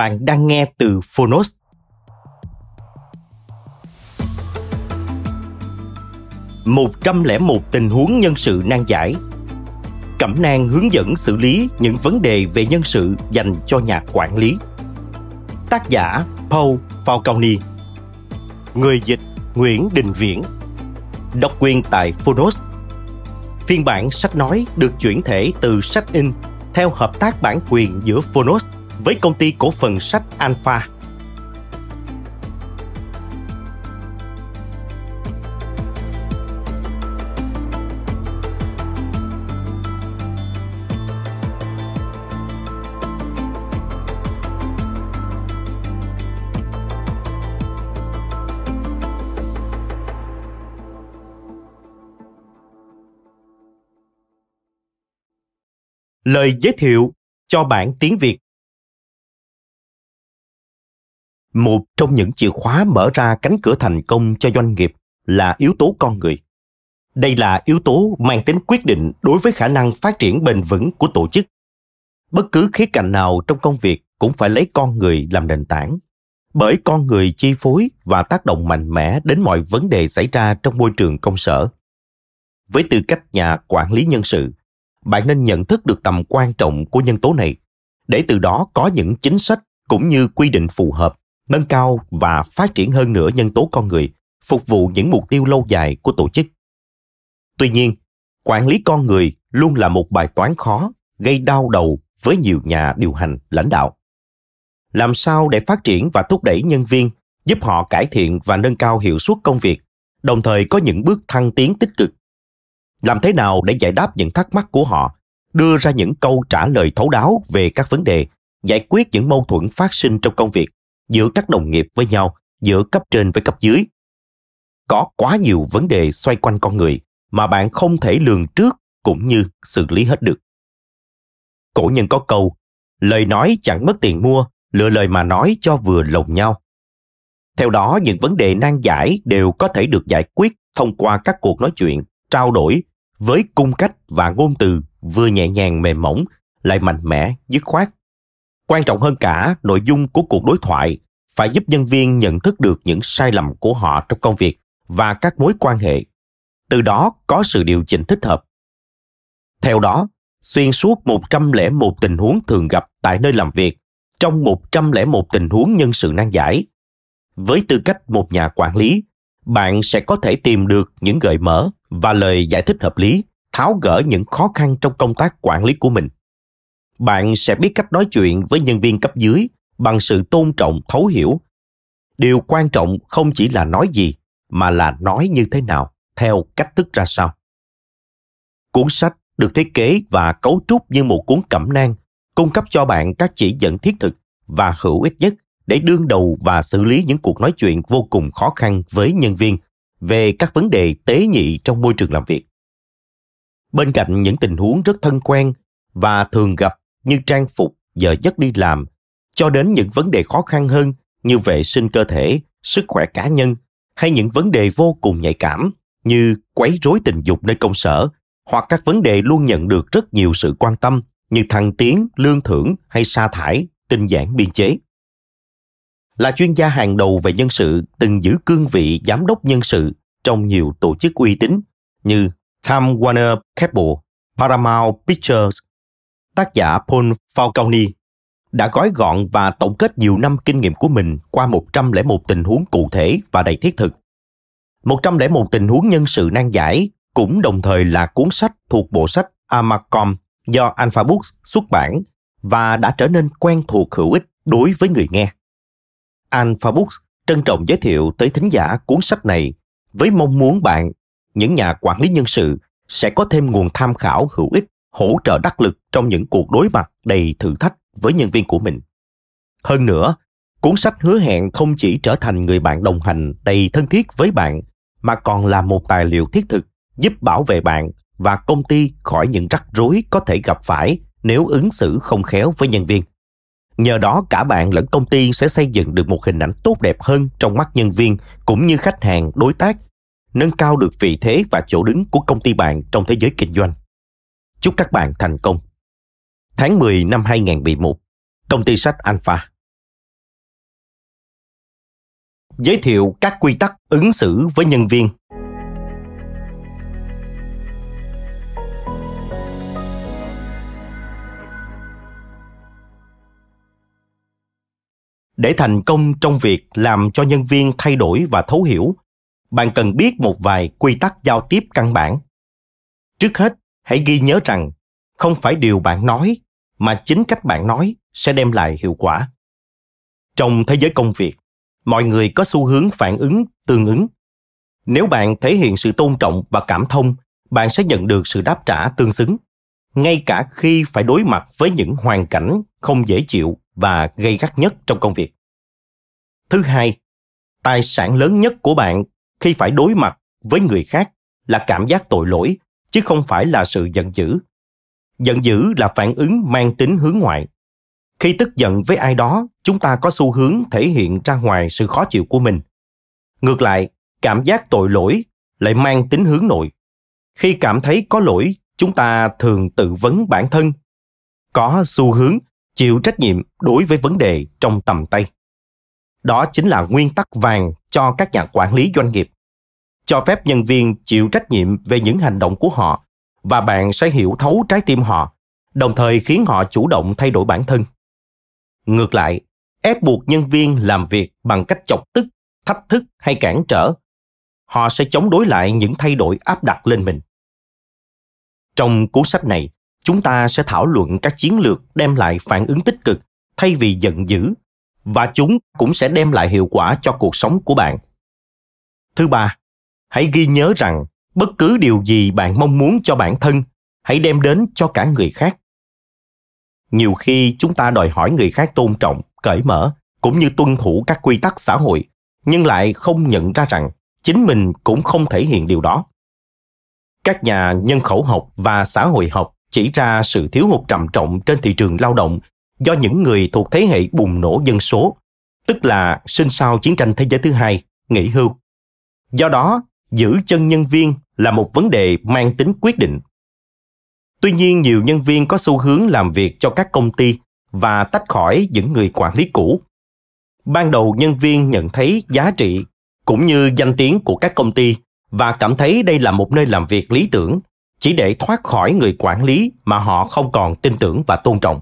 Bạn đang nghe từ Phonos. Một trăm lẻ một tình huống nhân sự nan giải. Cẩm nang hướng dẫn xử lý những vấn đề về nhân sự dành cho nhà quản lý. Tác giả Paul Falconi Người dịch Nguyễn Đình Viễn Độc quyền tại Phonos Phiên bản sách nói được chuyển thể từ sách in theo hợp tác bản quyền giữa Phonos với công ty cổ phần sách Alpha. Lời giới thiệu cho bản tiếng Việt một trong những chìa khóa mở ra cánh cửa thành công cho doanh nghiệp là yếu tố con người. Đây là yếu tố mang tính quyết định đối với khả năng phát triển bền vững của tổ chức. Bất cứ khía cạnh nào trong công việc cũng phải lấy con người làm nền tảng. Bởi con người chi phối và tác động mạnh mẽ đến mọi vấn đề xảy ra trong môi trường công sở. Với tư cách nhà quản lý nhân sự, bạn nên nhận thức được tầm quan trọng của nhân tố này. Để từ đó có những chính sách cũng như quy định phù hợp nâng cao và phát triển hơn nữa nhân tố con người, phục vụ những mục tiêu lâu dài của tổ chức. Tuy nhiên, quản lý con người luôn là một bài toán khó, gây đau đầu với nhiều nhà điều hành, lãnh đạo. Làm sao để phát triển và thúc đẩy nhân viên, giúp họ cải thiện và nâng cao hiệu suất công việc, đồng thời có những bước thăng tiến tích cực? Làm thế nào để giải đáp những thắc mắc của họ, đưa ra những câu trả lời thấu đáo về các vấn đề, giải quyết những mâu thuẫn phát sinh trong công việc? Giữa các đồng nghiệp với nhau, giữa cấp trên với cấp dưới. Có quá nhiều vấn đề xoay quanh con người mà bạn không thể lường trước cũng như xử lý hết được. Cổ nhân có câu, lời nói chẳng mất tiền mua, lựa lời mà nói cho vừa lòng nhau. Theo đó, những vấn đề nan giải đều có thể được giải quyết thông qua các cuộc nói chuyện, trao đổi với cung cách và ngôn từ vừa nhẹ nhàng mềm mỏng, lại mạnh mẽ, dứt khoát quan trọng hơn cả nội dung của cuộc đối thoại phải giúp nhân viên nhận thức được những sai lầm của họ trong công việc và các mối quan hệ. Từ đó có sự điều chỉnh thích hợp. Theo đó xuyên suốt 101 tình huống thường gặp tại nơi làm việc trong 101 tình huống nhân sự nan giải. Với tư cách một nhà quản lý, bạn sẽ có thể tìm được những gợi mở và lời giải thích hợp lý, tháo gỡ những khó khăn trong công tác quản lý của mình bạn sẽ biết cách nói chuyện với nhân viên cấp dưới bằng sự tôn trọng, thấu hiểu. Điều quan trọng không chỉ là nói gì, mà là nói như thế nào, theo cách thức ra sao. Cuốn sách được thiết kế và cấu trúc như một cuốn cẩm nang, cung cấp cho bạn các chỉ dẫn thiết thực và hữu ích nhất để đương đầu và xử lý những cuộc nói chuyện vô cùng khó khăn với nhân viên về các vấn đề tế nhị trong môi trường làm việc. Bên cạnh những tình huống rất thân quen và thường gặp như trang phục, giờ giấc đi làm, cho đến những vấn đề khó khăn hơn như vệ sinh cơ thể, sức khỏe cá nhân hay những vấn đề vô cùng nhạy cảm như quấy rối tình dục nơi công sở hoặc các vấn đề luôn nhận được rất nhiều sự quan tâm như thăng tiến, lương thưởng hay sa thải, tinh giản biên chế. Là chuyên gia hàng đầu về nhân sự từng giữ cương vị giám đốc nhân sự trong nhiều tổ chức uy tín như Time Warner Cable, Paramount Pictures, tác giả Paul Falcone đã gói gọn và tổng kết nhiều năm kinh nghiệm của mình qua 101 tình huống cụ thể và đầy thiết thực. 101 tình huống nhân sự nan giải cũng đồng thời là cuốn sách thuộc bộ sách Amacom do Alpha Books xuất bản và đã trở nên quen thuộc hữu ích đối với người nghe. Alpha Books trân trọng giới thiệu tới thính giả cuốn sách này với mong muốn bạn, những nhà quản lý nhân sự, sẽ có thêm nguồn tham khảo hữu ích, hỗ trợ đắc lực trong những cuộc đối mặt đầy thử thách với nhân viên của mình. Hơn nữa, cuốn sách hứa hẹn không chỉ trở thành người bạn đồng hành đầy thân thiết với bạn, mà còn là một tài liệu thiết thực giúp bảo vệ bạn và công ty khỏi những rắc rối có thể gặp phải nếu ứng xử không khéo với nhân viên. Nhờ đó cả bạn lẫn công ty sẽ xây dựng được một hình ảnh tốt đẹp hơn trong mắt nhân viên cũng như khách hàng, đối tác, nâng cao được vị thế và chỗ đứng của công ty bạn trong thế giới kinh doanh. Chúc các bạn thành công. Tháng 10 năm 2011, công ty sách Alpha. Giới thiệu các quy tắc ứng xử với nhân viên để thành công trong việc làm cho nhân viên thay đổi và thấu hiểu bạn cần biết một vài quy tắc giao tiếp căn bản trước hết hãy ghi nhớ rằng không phải điều bạn nói mà chính cách bạn nói sẽ đem lại hiệu quả trong thế giới công việc mọi người có xu hướng phản ứng tương ứng nếu bạn thể hiện sự tôn trọng và cảm thông bạn sẽ nhận được sự đáp trả tương xứng ngay cả khi phải đối mặt với những hoàn cảnh không dễ chịu và gây gắt nhất trong công việc. Thứ hai, tài sản lớn nhất của bạn khi phải đối mặt với người khác là cảm giác tội lỗi chứ không phải là sự giận dữ. Giận dữ là phản ứng mang tính hướng ngoại. Khi tức giận với ai đó, chúng ta có xu hướng thể hiện ra ngoài sự khó chịu của mình. Ngược lại, cảm giác tội lỗi lại mang tính hướng nội. Khi cảm thấy có lỗi, chúng ta thường tự vấn bản thân, có xu hướng chịu trách nhiệm đối với vấn đề trong tầm tay. Đó chính là nguyên tắc vàng cho các nhà quản lý doanh nghiệp. Cho phép nhân viên chịu trách nhiệm về những hành động của họ và bạn sẽ hiểu thấu trái tim họ, đồng thời khiến họ chủ động thay đổi bản thân. Ngược lại, ép buộc nhân viên làm việc bằng cách chọc tức, thách thức hay cản trở, họ sẽ chống đối lại những thay đổi áp đặt lên mình. Trong cuốn sách này, chúng ta sẽ thảo luận các chiến lược đem lại phản ứng tích cực thay vì giận dữ và chúng cũng sẽ đem lại hiệu quả cho cuộc sống của bạn. Thứ ba, hãy ghi nhớ rằng bất cứ điều gì bạn mong muốn cho bản thân, hãy đem đến cho cả người khác. Nhiều khi chúng ta đòi hỏi người khác tôn trọng, cởi mở cũng như tuân thủ các quy tắc xã hội, nhưng lại không nhận ra rằng chính mình cũng không thể hiện điều đó. Các nhà nhân khẩu học và xã hội học chỉ ra sự thiếu hụt trầm trọng trên thị trường lao động do những người thuộc thế hệ bùng nổ dân số, tức là sinh sau chiến tranh thế giới thứ hai, nghỉ hưu. Do đó, giữ chân nhân viên là một vấn đề mang tính quyết định. Tuy nhiên, nhiều nhân viên có xu hướng làm việc cho các công ty và tách khỏi những người quản lý cũ. Ban đầu nhân viên nhận thấy giá trị cũng như danh tiếng của các công ty và cảm thấy đây là một nơi làm việc lý tưởng chỉ để thoát khỏi người quản lý mà họ không còn tin tưởng và tôn trọng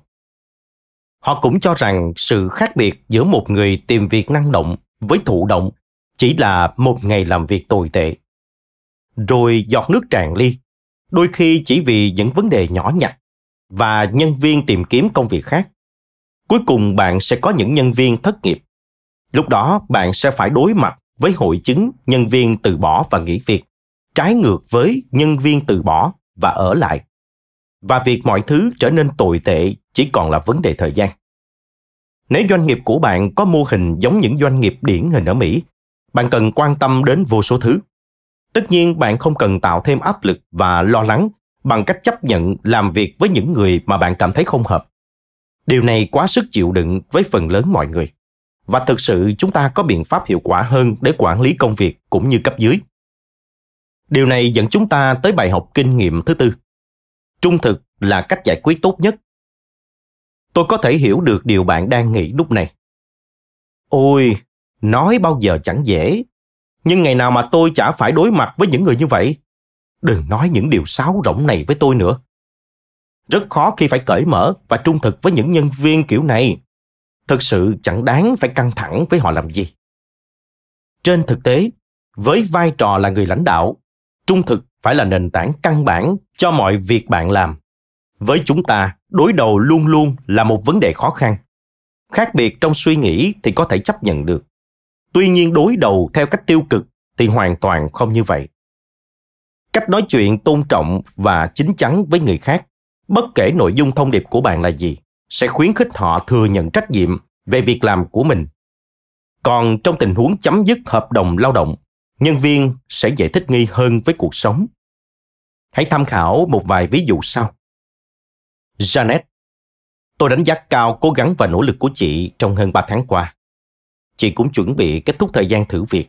họ cũng cho rằng sự khác biệt giữa một người tìm việc năng động với thụ động chỉ là một ngày làm việc tồi tệ. Rồi giọt nước tràn ly, đôi khi chỉ vì những vấn đề nhỏ nhặt và nhân viên tìm kiếm công việc khác. Cuối cùng bạn sẽ có những nhân viên thất nghiệp. Lúc đó bạn sẽ phải đối mặt với hội chứng nhân viên từ bỏ và nghỉ việc, trái ngược với nhân viên từ bỏ và ở lại. Và việc mọi thứ trở nên tồi tệ chỉ còn là vấn đề thời gian. Nếu doanh nghiệp của bạn có mô hình giống những doanh nghiệp điển hình ở mỹ bạn cần quan tâm đến vô số thứ. Tất nhiên, bạn không cần tạo thêm áp lực và lo lắng bằng cách chấp nhận làm việc với những người mà bạn cảm thấy không hợp. Điều này quá sức chịu đựng với phần lớn mọi người. Và thực sự, chúng ta có biện pháp hiệu quả hơn để quản lý công việc cũng như cấp dưới. Điều này dẫn chúng ta tới bài học kinh nghiệm thứ tư. Trung thực là cách giải quyết tốt nhất. Tôi có thể hiểu được điều bạn đang nghĩ lúc này. Ôi nói bao giờ chẳng dễ nhưng ngày nào mà tôi chả phải đối mặt với những người như vậy đừng nói những điều sáo rỗng này với tôi nữa. Rất khó khi phải cởi mở và trung thực với những nhân viên kiểu này. Thực sự chẳng đáng phải căng thẳng với họ làm gì. Trên thực tế, với vai trò là người lãnh đạo, trung thực phải là nền tảng căn bản cho mọi việc bạn làm. Với chúng ta, đối đầu luôn luôn là một vấn đề khó khăn. Khác biệt trong suy nghĩ thì có thể chấp nhận được. Tuy nhiên đối đầu theo cách tiêu cực thì hoàn toàn không như vậy. Cách nói chuyện tôn trọng và chính chắn với người khác, bất kể nội dung thông điệp của bạn là gì, sẽ khuyến khích họ thừa nhận trách nhiệm về việc làm của mình. Còn trong tình huống chấm dứt hợp đồng lao động, nhân viên sẽ dễ thích nghi hơn với cuộc sống. Hãy tham khảo một vài ví dụ sau. Janet, tôi đánh giá cao cố gắng và nỗ lực của chị trong hơn 3 tháng qua. Chị cũng chuẩn bị kết thúc thời gian thử việc.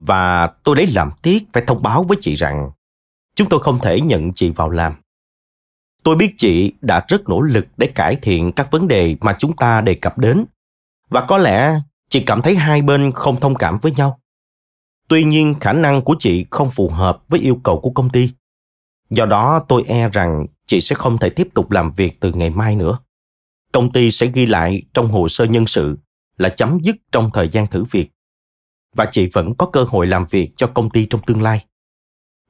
Và tôi lấy làm tiếc phải thông báo với chị rằng chúng tôi không thể nhận chị vào làm. Tôi biết chị đã rất nỗ lực để cải thiện các vấn đề mà chúng ta đề cập đến. Và có lẽ chị cảm thấy hai bên không thông cảm với nhau. Tuy nhiên, khả năng của chị không phù hợp với yêu cầu của công ty. Do đó, tôi e rằng chị sẽ không thể tiếp tục làm việc từ ngày mai nữa. Công ty sẽ ghi lại trong hồ sơ nhân sự là chấm dứt trong thời gian thử việc. Và chị vẫn có cơ hội làm việc cho công ty trong tương lai.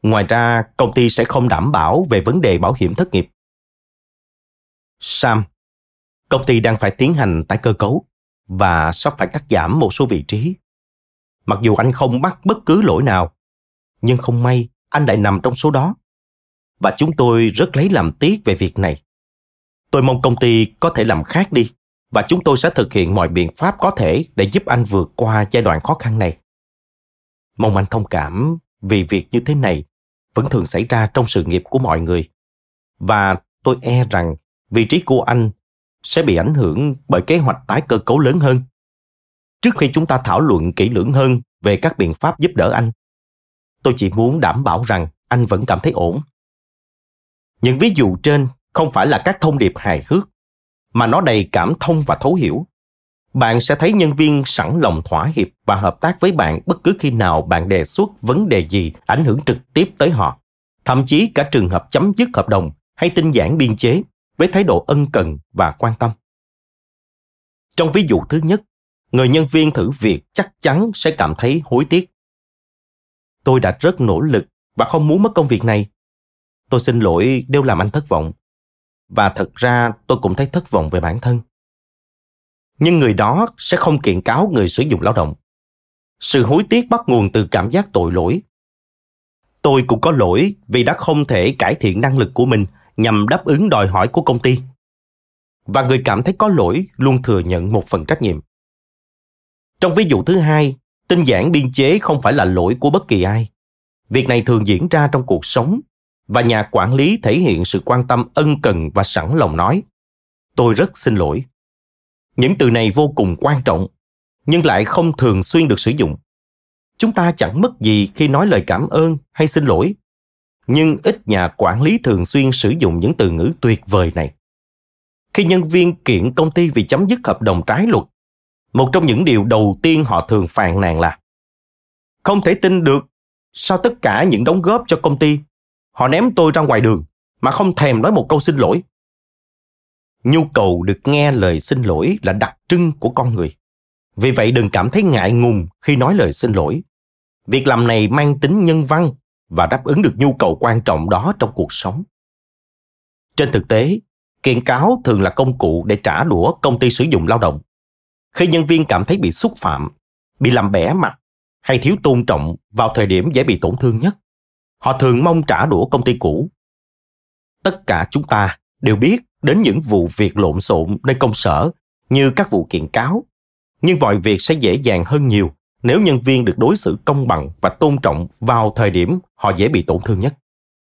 Ngoài ra, công ty sẽ không đảm bảo về vấn đề bảo hiểm thất nghiệp. Sam, công ty đang phải tiến hành tái cơ cấu và sắp phải cắt giảm một số vị trí. Mặc dù anh không mắc bất cứ lỗi nào, nhưng không may anh lại nằm trong số đó. Và chúng tôi rất lấy làm tiếc về việc này. Tôi mong công ty có thể làm khác đi và chúng tôi sẽ thực hiện mọi biện pháp có thể để giúp anh vượt qua giai đoạn khó khăn này. Mong anh thông cảm vì việc như thế này vẫn thường xảy ra trong sự nghiệp của mọi người. Và tôi e rằng vị trí của anh sẽ bị ảnh hưởng bởi kế hoạch tái cơ cấu lớn hơn. Trước khi chúng ta thảo luận kỹ lưỡng hơn về các biện pháp giúp đỡ anh, tôi chỉ muốn đảm bảo rằng anh vẫn cảm thấy ổn. Những ví dụ trên không phải là các thông điệp hài hước, mà nó đầy cảm thông và thấu hiểu. Bạn sẽ thấy nhân viên sẵn lòng thỏa hiệp và hợp tác với bạn bất cứ khi nào bạn đề xuất vấn đề gì ảnh hưởng trực tiếp tới họ, thậm chí cả trường hợp chấm dứt hợp đồng hay tinh giản biên chế với thái độ ân cần và quan tâm. Trong ví dụ thứ nhất, người nhân viên thử việc chắc chắn sẽ cảm thấy hối tiếc. Tôi đã rất nỗ lực và không muốn mất công việc này. Tôi xin lỗi nếu làm anh thất vọng. Và thật ra tôi cũng thấy thất vọng về bản thân. Nhưng người đó sẽ không kiện cáo người sử dụng lao động. Sự hối tiếc bắt nguồn từ cảm giác tội lỗi. Tôi cũng có lỗi vì đã không thể cải thiện năng lực của mình nhằm đáp ứng đòi hỏi của công ty. Và người cảm thấy có lỗi luôn thừa nhận một phần trách nhiệm. Trong ví dụ thứ hai, tinh giản biên chế không phải là lỗi của bất kỳ ai. Việc này thường diễn ra trong cuộc sống và nhà quản lý thể hiện sự quan tâm ân cần và sẵn lòng nói, tôi rất xin lỗi. Những từ này vô cùng quan trọng, nhưng lại không thường xuyên được sử dụng. Chúng ta chẳng mất gì khi nói lời cảm ơn hay xin lỗi, nhưng ít nhà quản lý thường xuyên sử dụng những từ ngữ tuyệt vời này. Khi nhân viên kiện công ty vì chấm dứt hợp đồng trái luật, một trong những điều đầu tiên họ thường phàn nàn là, không thể tin được sao tất cả những đóng góp cho công ty họ ném tôi ra ngoài đường, mà không thèm nói một câu xin lỗi. Nhu cầu được nghe lời xin lỗi là đặc trưng của con người. Vì vậy đừng cảm thấy ngại ngùng khi nói lời xin lỗi. Việc làm này mang tính nhân văn và đáp ứng được nhu cầu quan trọng đó trong cuộc sống. Trên thực tế, kiện cáo thường là công cụ để trả đũa công ty sử dụng lao động. Khi nhân viên cảm thấy bị xúc phạm, bị làm bẻ mặt hay thiếu tôn trọng vào thời điểm dễ bị tổn thương nhất họ thường mong trả đũa công ty cũ. Tất cả chúng ta đều biết đến những vụ việc lộn xộn nơi công sở như các vụ kiện cáo. Nhưng mọi việc sẽ dễ dàng hơn nhiều nếu nhân viên được đối xử công bằng và tôn trọng vào thời điểm họ dễ bị tổn thương nhất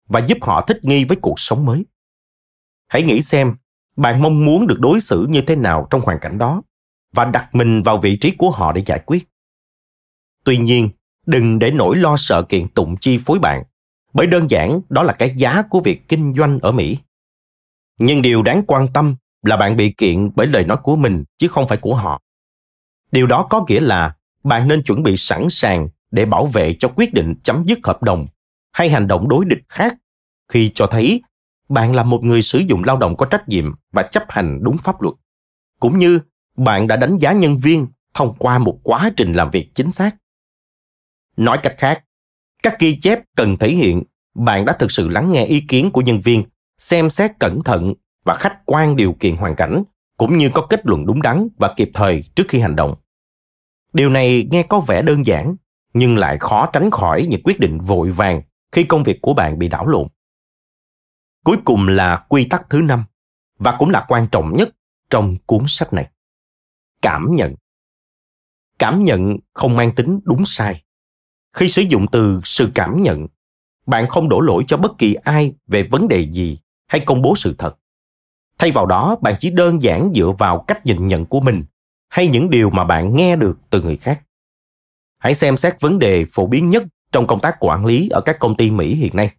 và giúp họ thích nghi với cuộc sống mới. Hãy nghĩ xem, bạn mong muốn được đối xử như thế nào trong hoàn cảnh đó và đặt mình vào vị trí của họ để giải quyết. Tuy nhiên, đừng để nỗi lo sợ kiện tụng chi phối bạn bởi đơn giản, đó là cái giá của việc kinh doanh ở Mỹ. Nhưng điều đáng quan tâm là bạn bị kiện bởi lời nói của mình, chứ không phải của họ. Điều đó có nghĩa là bạn nên chuẩn bị sẵn sàng để bảo vệ cho quyết định chấm dứt hợp đồng hay hành động đối địch khác, khi cho thấy bạn là một người sử dụng lao động có trách nhiệm và chấp hành đúng pháp luật cũng như bạn đã đánh giá nhân viên thông qua một quá trình làm việc chính xác nói cách khác các ghi chép cần thể hiện. Bạn đã thực sự lắng nghe ý kiến của nhân viên, xem xét cẩn thận và khách quan điều kiện hoàn cảnh, cũng như có kết luận đúng đắn và kịp thời trước khi hành động. Điều này nghe có vẻ đơn giản, nhưng lại khó tránh khỏi những quyết định vội vàng khi công việc của bạn bị đảo lộn. Cuối cùng là quy tắc thứ năm, và cũng là quan trọng nhất trong cuốn sách này. Cảm nhận. Cảm nhận không mang tính đúng sai khi sử dụng từ sự cảm nhận. Bạn không đổ lỗi cho bất kỳ ai về vấn đề gì hay công bố sự thật. Thay vào đó, bạn chỉ đơn giản dựa vào cách nhìn nhận của mình hay những điều mà bạn nghe được từ người khác. Hãy xem xét vấn đề phổ biến nhất trong công tác quản lý ở các công ty mỹ hiện nay.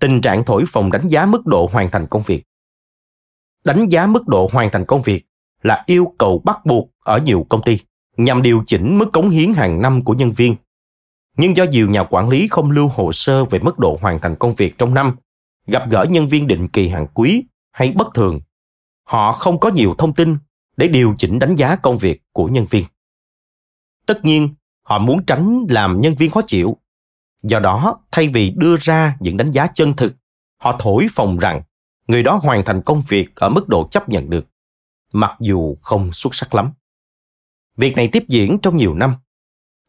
Tình trạng thổi phồng đánh giá mức độ hoàn thành công việc. Đánh giá mức độ hoàn thành công việc là yêu cầu bắt buộc ở nhiều công ty nhằm điều chỉnh mức cống hiến hàng năm của nhân viên nhưng do nhiều nhà quản lý không lưu hồ sơ về mức độ hoàn thành công việc trong năm, gặp gỡ nhân viên định kỳ hàng quý hay bất thường, họ không có nhiều thông tin để điều chỉnh đánh giá công việc của nhân viên. Tất nhiên, họ muốn tránh làm nhân viên khó chịu. Do đó, thay vì đưa ra những đánh giá chân thực, họ thổi phồng rằng người đó hoàn thành công việc ở mức độ chấp nhận được, mặc dù không xuất sắc lắm. Việc này tiếp diễn trong nhiều năm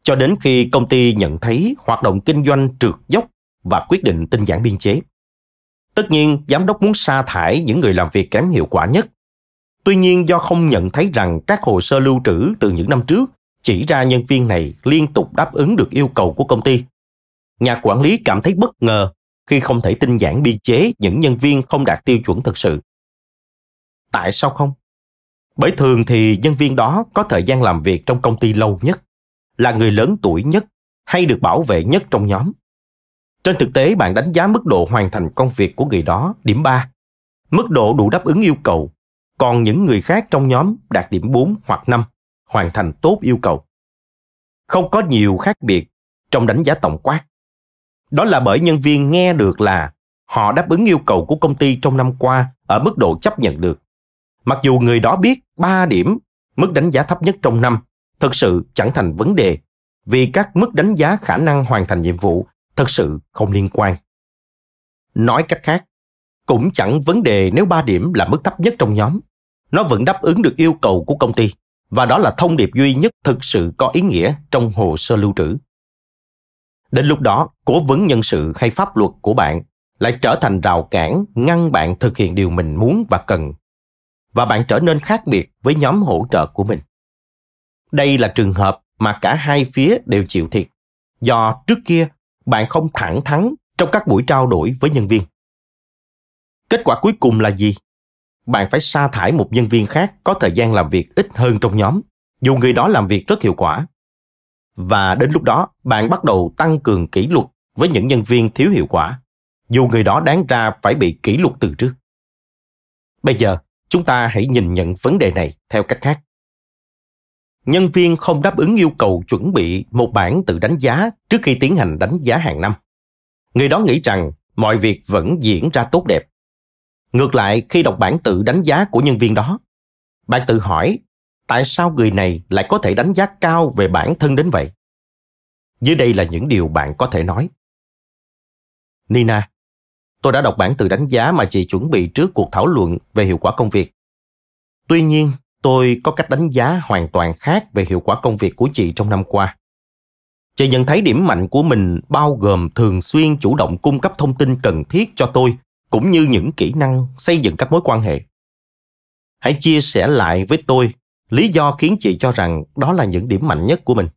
cho đến khi công ty nhận thấy hoạt động kinh doanh trượt dốc và quyết định tinh giản biên chế. Tất nhiên, giám đốc muốn sa thải những người làm việc kém hiệu quả nhất. Tuy nhiên, do không nhận thấy rằng các hồ sơ lưu trữ từ những năm trước chỉ ra nhân viên này liên tục đáp ứng được yêu cầu của công ty. Nhà quản lý cảm thấy bất ngờ khi không thể tinh giản biên chế những nhân viên không đạt tiêu chuẩn thực sự. Tại sao không? Bởi thường thì nhân viên đó có thời gian làm việc trong công ty lâu nhất là người lớn tuổi nhất hay được bảo vệ nhất trong nhóm trên thực tế bạn đánh giá mức độ hoàn thành công việc của người đó điểm 3, mức độ đủ đáp ứng yêu cầu, còn những người khác trong nhóm đạt điểm 4 hoặc 5, hoàn thành tốt yêu cầu. Không có nhiều khác biệt trong đánh giá tổng quát. Đó là bởi nhân viên nghe được là họ đáp ứng yêu cầu của công ty trong năm qua ở mức độ chấp nhận được. Mặc dù người đó biết 3 điểm, mức đánh giá thấp nhất trong năm, thực sự chẳng thành vấn đề vì các mức đánh giá khả năng hoàn thành nhiệm vụ thật sự không liên quan. Nói cách khác, cũng chẳng vấn đề nếu 3 điểm là mức thấp nhất trong nhóm. Nó vẫn đáp ứng được yêu cầu của công ty và đó là thông điệp duy nhất thực sự có ý nghĩa trong hồ sơ lưu trữ. Đến lúc đó, cố vấn nhân sự hay pháp luật của bạn lại trở thành rào cản ngăn bạn thực hiện điều mình muốn và cần và bạn trở nên khác biệt với nhóm hỗ trợ của mình. Đây là trường hợp mà cả hai phía đều chịu thiệt. Do trước kia, bạn không thẳng thắn trong các buổi trao đổi với nhân viên. Kết quả cuối cùng là gì? Bạn phải sa thải một nhân viên khác có thời gian làm việc ít hơn trong nhóm. Dù người đó làm việc rất hiệu quả. Và đến lúc đó, bạn bắt đầu tăng cường kỷ luật với những nhân viên thiếu hiệu quả. Dù người đó đáng ra phải bị kỷ luật từ trước. Bây giờ, chúng ta hãy nhìn nhận vấn đề này theo cách khác nhân viên không đáp ứng yêu cầu chuẩn bị một bản tự đánh giá trước khi tiến hành đánh giá hàng năm. Người đó nghĩ rằng mọi việc vẫn diễn ra tốt đẹp. Ngược lại, khi đọc bản tự đánh giá của nhân viên đó, bạn tự hỏi tại sao người này lại có thể đánh giá cao về bản thân đến vậy? Dưới đây là những điều bạn có thể nói. Nina, tôi đã đọc bản tự đánh giá mà chị chuẩn bị trước cuộc thảo luận về hiệu quả công việc. Tuy nhiên, tôi có cách đánh giá hoàn toàn khác về hiệu quả công việc của chị trong năm qua. Chị nhận thấy điểm mạnh của mình bao gồm thường xuyên chủ động cung cấp thông tin cần thiết cho tôi, cũng như những kỹ năng xây dựng các mối quan hệ. Hãy chia sẻ lại với tôi lý do khiến chị cho rằng đó là những điểm mạnh nhất của mình.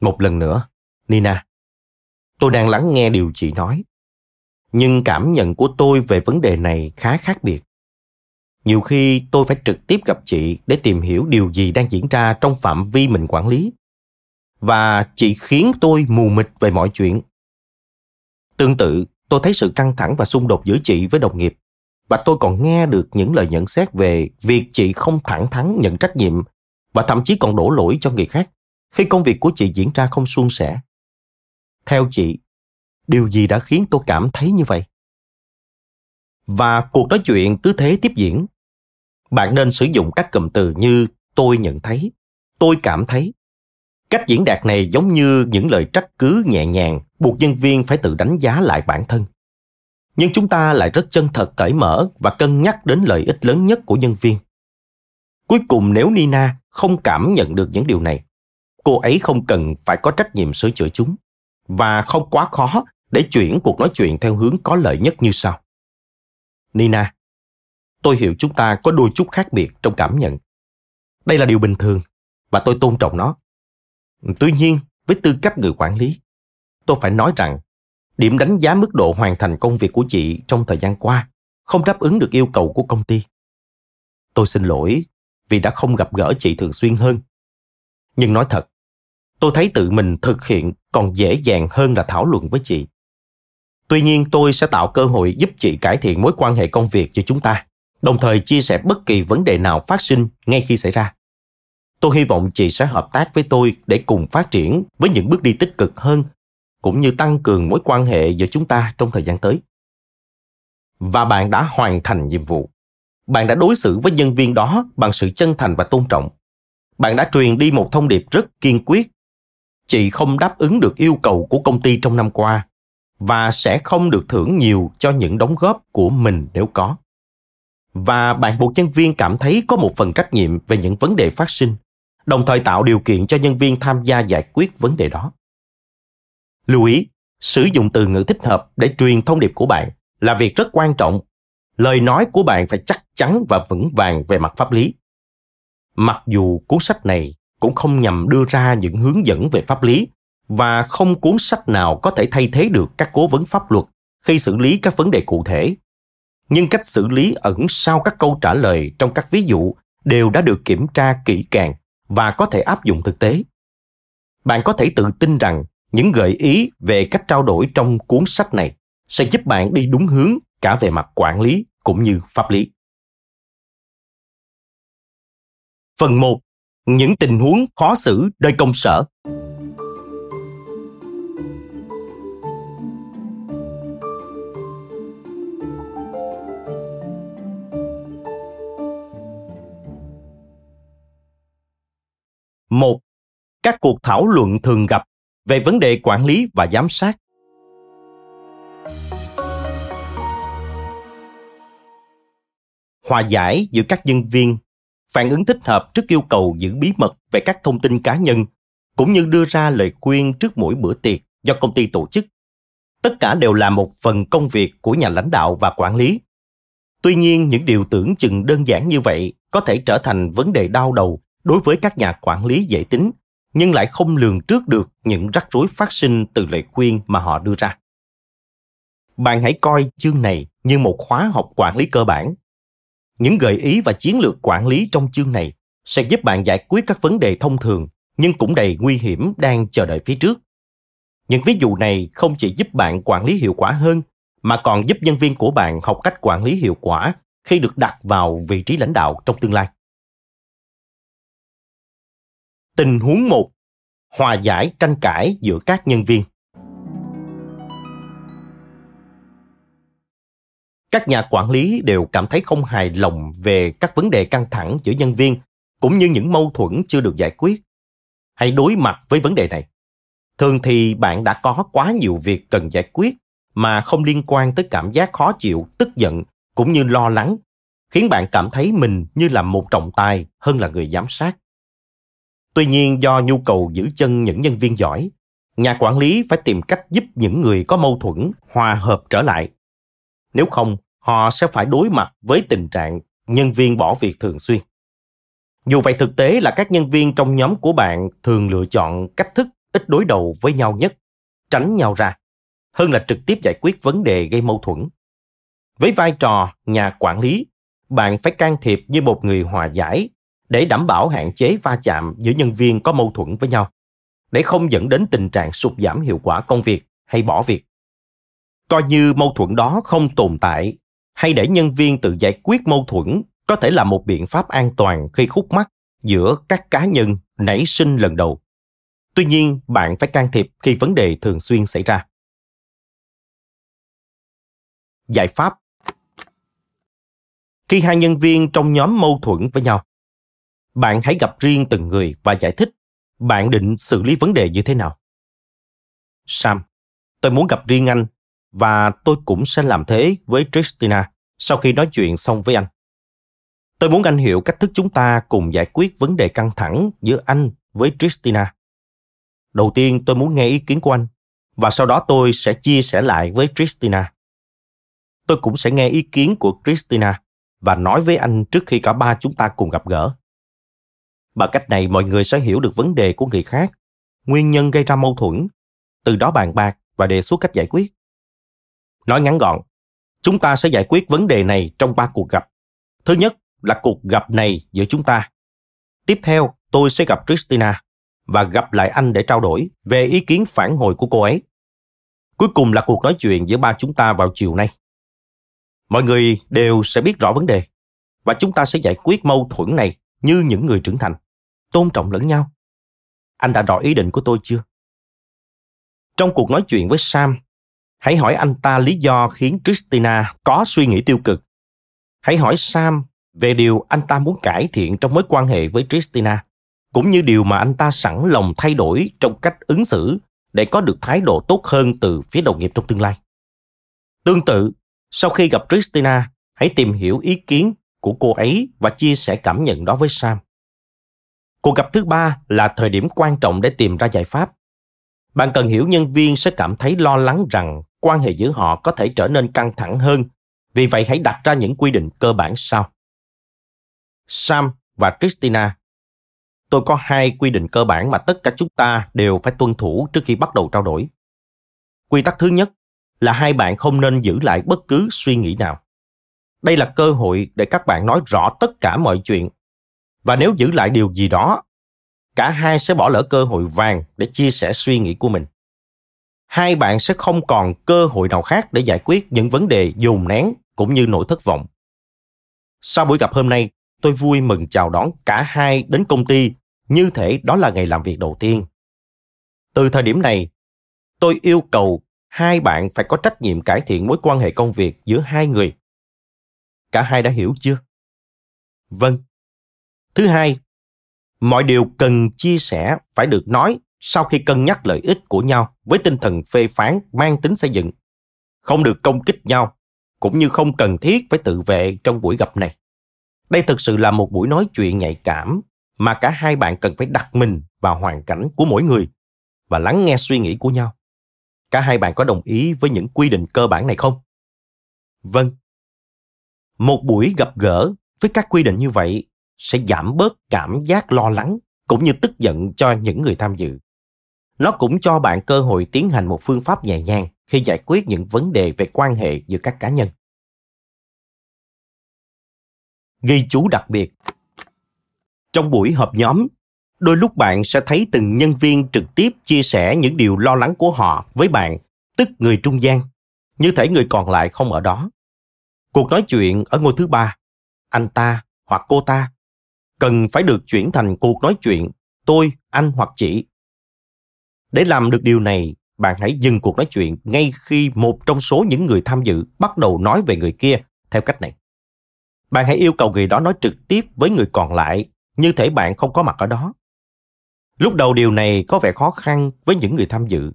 Một lần nữa, nina, tôi đang lắng nghe điều chị nói, nhưng cảm nhận của tôi về vấn đề này khá khác biệt nhiều khi tôi phải trực tiếp gặp chị để tìm hiểu điều gì đang diễn ra trong phạm vi mình quản lý. Và chị khiến tôi mù mịt về mọi chuyện. Tương tự, tôi thấy sự căng thẳng và xung đột giữa chị với đồng nghiệp. Và tôi còn nghe được những lời nhận xét về việc chị không thẳng thắn nhận trách nhiệm và thậm chí còn đổ lỗi cho người khác khi công việc của chị diễn ra không suôn sẻ. Theo chị, điều gì đã khiến tôi cảm thấy như vậy? Và cuộc nói chuyện cứ thế tiếp diễn. Bạn nên sử dụng các cụm từ như tôi nhận thấy tôi cảm thấy cách diễn đạt này giống như những lời trách cứ nhẹ nhàng buộc nhân viên phải tự đánh giá lại bản thân. Nhưng chúng ta lại rất chân thật cởi mở và cân nhắc đến lợi ích lớn nhất của nhân viên. Cuối cùng nếu nina không cảm nhận được những điều này, cô ấy không cần phải có trách nhiệm sửa chữa chúng. Và không quá khó để chuyển cuộc nói chuyện theo hướng có lợi nhất như sau nina, tôi hiểu chúng ta có đôi chút khác biệt trong cảm nhận. Đây là điều bình thường, và tôi tôn trọng nó. Tuy nhiên, với tư cách người quản lý, tôi phải nói rằng, điểm đánh giá mức độ hoàn thành công việc của chị trong thời gian qua không đáp ứng được yêu cầu của công ty. Tôi xin lỗi vì đã không gặp gỡ chị thường xuyên hơn. Nhưng nói thật, tôi thấy tự mình thực hiện còn dễ dàng hơn là thảo luận với chị tuy nhiên, tôi sẽ tạo cơ hội giúp chị cải thiện mối quan hệ công việc cho chúng ta, đồng thời chia sẻ bất kỳ vấn đề nào phát sinh ngay khi xảy ra. Tôi hy vọng chị sẽ hợp tác với tôi để cùng phát triển với những bước đi tích cực hơn, cũng như tăng cường mối quan hệ giữa chúng ta trong thời gian tới. Và bạn đã hoàn thành nhiệm vụ. Bạn đã đối xử với nhân viên đó bằng sự chân thành và tôn trọng. Bạn đã truyền đi một thông điệp rất kiên quyết. Chị không đáp ứng được yêu cầu của công ty trong năm qua và sẽ không được thưởng nhiều cho những đóng góp của mình nếu có. Và bạn buộc nhân viên cảm thấy có một phần trách nhiệm về những vấn đề phát sinh, đồng thời tạo điều kiện cho nhân viên tham gia giải quyết vấn đề đó. Lưu ý, sử dụng từ ngữ thích hợp để truyền thông điệp của bạn là việc rất quan trọng. Lời nói của bạn phải chắc chắn và vững vàng về mặt pháp lý. Mặc dù cuốn sách này cũng không nhằm đưa ra những hướng dẫn về pháp lý và không cuốn sách nào có thể thay thế được các cố vấn pháp luật khi xử lý các vấn đề cụ thể nhưng cách xử lý ẩn sau các câu trả lời trong các ví dụ đều đã được kiểm tra kỹ càng và có thể áp dụng thực tế bạn có thể tự tin rằng những gợi ý về cách trao đổi trong cuốn sách này sẽ giúp bạn đi đúng hướng cả về mặt quản lý cũng như pháp lý. Phần 1. Những tình huống khó xử nơi công sở. Một, các cuộc thảo luận thường gặp về vấn đề quản lý và giám sát. Hòa giải giữa các nhân viên, phản ứng thích hợp trước yêu cầu giữ bí mật về các thông tin cá nhân, cũng như đưa ra lời khuyên trước mỗi bữa tiệc do công ty tổ chức. Tất cả đều là một phần công việc của nhà lãnh đạo và quản lý. Tuy nhiên, những điều tưởng chừng đơn giản như vậy có thể trở thành vấn đề đau đầu đối với các nhà quản lý dễ tính, nhưng lại không lường trước được những rắc rối phát sinh từ lời khuyên mà họ đưa ra. Bạn hãy coi chương này như một khóa học quản lý cơ bản. Những gợi ý và chiến lược quản lý trong chương này sẽ giúp bạn giải quyết các vấn đề thông thường, nhưng cũng đầy nguy hiểm đang chờ đợi phía trước. Những ví dụ này không chỉ giúp bạn quản lý hiệu quả hơn, mà còn giúp nhân viên của bạn học cách quản lý hiệu quả khi được đặt vào vị trí lãnh đạo trong tương lai. Tình huống 1. Hòa giải tranh cãi giữa các nhân viên. Các nhà quản lý đều cảm thấy không hài lòng về các vấn đề căng thẳng giữa nhân viên cũng như những mâu thuẫn chưa được giải quyết. Hãy đối mặt với vấn đề này. Thường thì bạn đã có quá nhiều việc cần giải quyết mà không liên quan tới cảm giác khó chịu, tức giận cũng như lo lắng, khiến bạn cảm thấy mình như là một trọng tài hơn là người giám sát. Tuy nhiên do nhu cầu giữ chân những nhân viên giỏi, nhà quản lý phải tìm cách giúp những người có mâu thuẫn hòa hợp trở lại. Nếu không, họ sẽ phải đối mặt với tình trạng nhân viên bỏ việc thường xuyên. Dù vậy thực tế là các nhân viên trong nhóm của bạn thường lựa chọn cách thức ít đối đầu với nhau nhất, tránh nhau ra, hơn là trực tiếp giải quyết vấn đề gây mâu thuẫn. Với vai trò nhà quản lý, bạn phải can thiệp như một người hòa giải để đảm bảo hạn chế va chạm giữa nhân viên có mâu thuẫn với nhau, để không dẫn đến tình trạng sụt giảm hiệu quả công việc hay bỏ việc. Coi như mâu thuẫn đó không tồn tại hay để nhân viên tự giải quyết mâu thuẫn có thể là một biện pháp an toàn khi khúc mắc giữa các cá nhân nảy sinh lần đầu. Tuy nhiên, bạn phải can thiệp khi vấn đề thường xuyên xảy ra. giải pháp khi hai nhân viên trong nhóm mâu thuẫn với nhau bạn hãy gặp riêng từng người và giải thích bạn định xử lý vấn đề như thế nào sam, tôi muốn gặp riêng anh và tôi cũng sẽ làm thế với Christina sau khi nói chuyện xong với anh. Tôi muốn anh hiểu cách thức chúng ta cùng giải quyết vấn đề căng thẳng giữa anh với Christina. Đầu tiên tôi muốn nghe ý kiến của anh và sau đó tôi sẽ chia sẻ lại với Christina. Tôi cũng sẽ nghe ý kiến của Christina và nói với anh trước khi cả ba chúng ta cùng gặp gỡ. Bằng cách này mọi người sẽ hiểu được vấn đề của người khác, nguyên nhân gây ra mâu thuẫn, từ đó bàn bạc và đề xuất cách giải quyết. Nói ngắn gọn, chúng ta sẽ giải quyết vấn đề này trong ba cuộc gặp. Thứ nhất là cuộc gặp này giữa chúng ta. Tiếp theo, tôi sẽ gặp Christina và gặp lại anh để trao đổi về ý kiến phản hồi của cô ấy. Cuối cùng là cuộc nói chuyện giữa ba chúng ta vào chiều nay. Mọi người đều sẽ biết rõ vấn đề và chúng ta sẽ giải quyết mâu thuẫn này như những người trưởng thành, tôn trọng lẫn nhau. Anh đã rõ ý định của tôi chưa? Trong cuộc nói chuyện với Sam, hãy hỏi anh ta lý do khiến Christina có suy nghĩ tiêu cực. Hãy hỏi Sam về điều anh ta muốn cải thiện trong mối quan hệ với Christina, cũng như điều mà anh ta sẵn lòng thay đổi trong cách ứng xử để có được thái độ tốt hơn từ phía đồng nghiệp trong tương lai. Tương tự, sau khi gặp Christina, hãy tìm hiểu ý kiến của cô ấy và chia sẻ cảm nhận đó với Sam. Cuộc gặp thứ ba là thời điểm quan trọng để tìm ra giải pháp. Bạn cần hiểu nhân viên sẽ cảm thấy lo lắng rằng quan hệ giữa họ có thể trở nên căng thẳng hơn. Vì vậy hãy đặt ra những quy định cơ bản sau. Sam và Christina, Tôi có hai quy định cơ bản mà tất cả chúng ta đều phải tuân thủ trước khi bắt đầu trao đổi. Quy tắc thứ nhất là hai bạn không nên giữ lại bất cứ suy nghĩ nào. Đây là cơ hội để các bạn nói rõ tất cả mọi chuyện. Và nếu giữ lại điều gì đó, cả hai sẽ bỏ lỡ cơ hội vàng để chia sẻ suy nghĩ của mình hai bạn sẽ không còn cơ hội nào khác để giải quyết những vấn đề dồn nén cũng như nỗi thất vọng. Sau buổi gặp hôm nay, tôi vui mừng chào đón cả hai đến công ty như thể đó là ngày làm việc đầu tiên. Từ thời điểm này, tôi yêu cầu hai bạn phải có trách nhiệm cải thiện mối quan hệ công việc giữa hai người. Cả hai đã hiểu chưa? Vâng. Thứ hai, mọi điều cần chia sẻ phải được nói sau khi cân nhắc lợi ích của nhau với tinh thần phê phán mang tính xây dựng. Không được công kích nhau cũng như không cần thiết phải tự vệ trong buổi gặp này. Đây thực sự là một buổi nói chuyện nhạy cảm mà cả hai bạn cần phải đặt mình vào hoàn cảnh của mỗi người và lắng nghe suy nghĩ của nhau. Cả hai bạn có đồng ý với những quy định cơ bản này không? Vâng một buổi gặp gỡ với các quy định như vậy sẽ giảm bớt cảm giác lo lắng cũng như tức giận cho những người tham dự. Nó cũng cho bạn cơ hội tiến hành một phương pháp nhẹ nhàng khi giải quyết những vấn đề về quan hệ giữa các cá nhân. Ghi chú đặc biệt. Trong buổi họp nhóm, đôi lúc bạn sẽ thấy từng nhân viên trực tiếp chia sẻ những điều lo lắng của họ với bạn, tức người trung gian. Như thể người còn lại không ở đó cuộc nói chuyện ở ngôi thứ ba anh ta hoặc cô ta cần phải được chuyển thành cuộc nói chuyện tôi anh hoặc chị để làm được điều này, bạn hãy dừng cuộc nói chuyện ngay khi một trong số những người tham dự bắt đầu nói về người kia theo cách này. Bạn hãy yêu cầu người đó nói trực tiếp với người còn lại, như thể bạn không có mặt ở đó. Lúc đầu điều này có vẻ khó khăn với những người tham dự,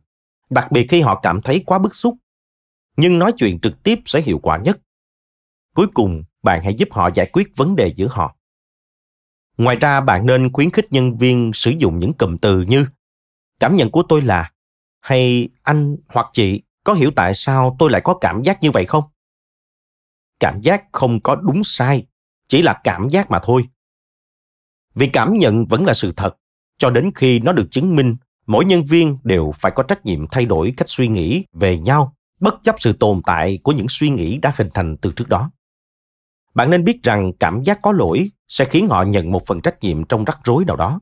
đặc biệt khi họ cảm thấy quá bức xúc. Nhưng nói chuyện trực tiếp sẽ hiệu quả nhất. Cuối cùng, bạn hãy giúp họ giải quyết vấn đề giữa họ. Ngoài ra, bạn nên khuyến khích nhân viên sử dụng những cụm từ như cảm nhận của tôi là hay anh hoặc chị có hiểu tại sao tôi lại có cảm giác như vậy không? Cảm giác không có đúng sai chỉ là cảm giác mà thôi. Vì cảm nhận vẫn là sự thật cho đến khi nó được chứng minh mỗi nhân viên đều phải có trách nhiệm thay đổi cách suy nghĩ về nhau bất chấp sự tồn tại của những suy nghĩ đã hình thành từ trước đó bạn nên biết rằng cảm giác có lỗi sẽ khiến họ nhận một phần trách nhiệm trong rắc rối nào đó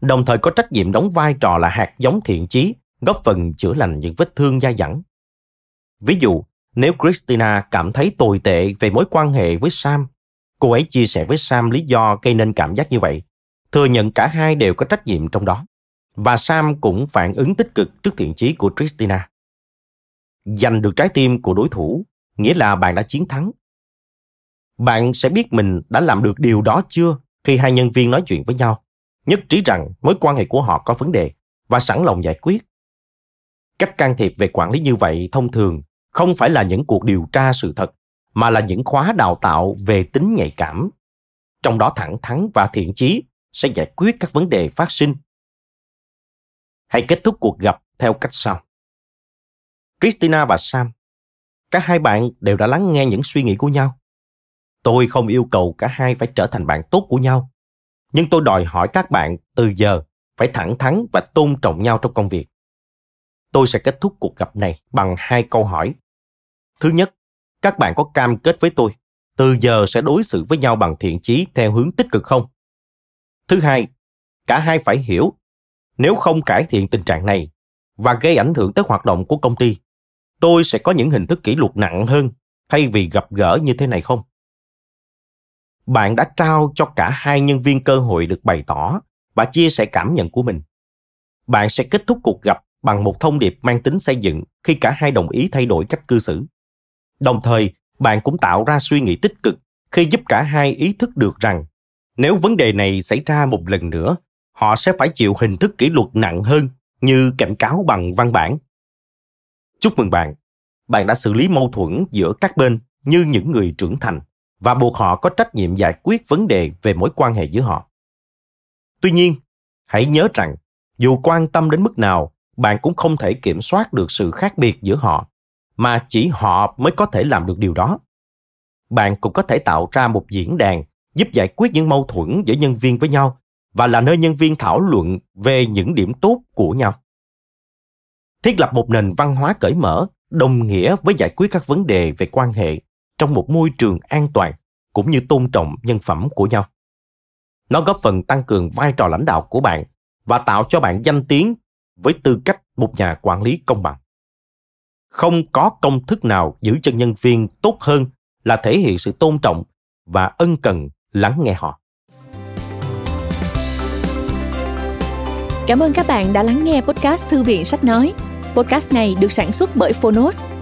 đồng thời có trách nhiệm đóng vai trò là hạt giống thiện chí, góp phần chữa lành những vết thương dai dẳng. Ví dụ, nếu Christina cảm thấy tồi tệ về mối quan hệ với Sam, cô ấy chia sẻ với Sam lý do gây nên cảm giác như vậy, thừa nhận cả hai đều có trách nhiệm trong đó. Và Sam cũng phản ứng tích cực trước thiện chí của Christina. Giành được trái tim của đối thủ nghĩa là bạn đã chiến thắng. Bạn sẽ biết mình đã làm được điều đó chưa khi hai nhân viên nói chuyện với nhau, nhất trí rằng mối quan hệ của họ có vấn đề và sẵn lòng giải quyết. Cách can thiệp về quản lý như vậy thông thường không phải là những cuộc điều tra sự thật, mà là những khóa đào tạo về tính nhạy cảm. Trong đó thẳng thắn và thiện chí sẽ giải quyết các vấn đề phát sinh. Hãy kết thúc cuộc gặp theo cách sau. Christina và Sam, các hai bạn đều đã lắng nghe những suy nghĩ của nhau. Tôi không yêu cầu cả hai phải trở thành bạn tốt của nhau, nhưng tôi đòi hỏi các bạn từ giờ phải thẳng thắn và tôn trọng nhau trong công việc. Tôi sẽ kết thúc cuộc gặp này bằng hai câu hỏi. Thứ nhất, các bạn có cam kết với tôi từ giờ sẽ đối xử với nhau bằng thiện chí theo hướng tích cực không? Thứ hai, cả hai phải hiểu nếu không cải thiện tình trạng này và gây ảnh hưởng tới hoạt động của công ty, tôi sẽ có những hình thức kỷ luật nặng hơn thay vì gặp gỡ như thế này không? Bạn đã trao cho cả hai nhân viên cơ hội được bày tỏ và chia sẻ cảm nhận của mình. Bạn sẽ kết thúc cuộc gặp bằng một thông điệp mang tính xây dựng khi cả hai đồng ý thay đổi cách cư xử. Đồng thời, bạn cũng tạo ra suy nghĩ tích cực khi giúp cả hai ý thức được rằng nếu vấn đề này xảy ra một lần nữa, họ sẽ phải chịu hình thức kỷ luật nặng hơn như cảnh cáo bằng văn bản. Chúc mừng bạn, bạn đã xử lý mâu thuẫn giữa các bên như những người trưởng thành và buộc họ có trách nhiệm giải quyết vấn đề về mối quan hệ giữa họ. Tuy nhiên, hãy nhớ rằng dù quan tâm đến mức nào, bạn cũng không thể kiểm soát được sự khác biệt giữa họ, mà chỉ họ mới có thể làm được điều đó. Bạn cũng có thể tạo ra một diễn đàn giúp giải quyết những mâu thuẫn giữa nhân viên với nhau và là nơi nhân viên thảo luận về những điểm tốt của nhau. Thiết lập một nền văn hóa cởi mở đồng nghĩa với giải quyết các vấn đề về quan hệ trong một môi trường an toàn cũng như tôn trọng nhân phẩm của nhau. Nó góp phần tăng cường vai trò lãnh đạo của bạn và tạo cho bạn danh tiếng với tư cách một nhà quản lý công bằng. Không có công thức nào giữ chân nhân viên tốt hơn là thể hiện sự tôn trọng và ân cần lắng nghe họ. Cảm ơn các bạn đã lắng nghe podcast Thư viện Sách Nói. Podcast này được sản xuất bởi Phonos,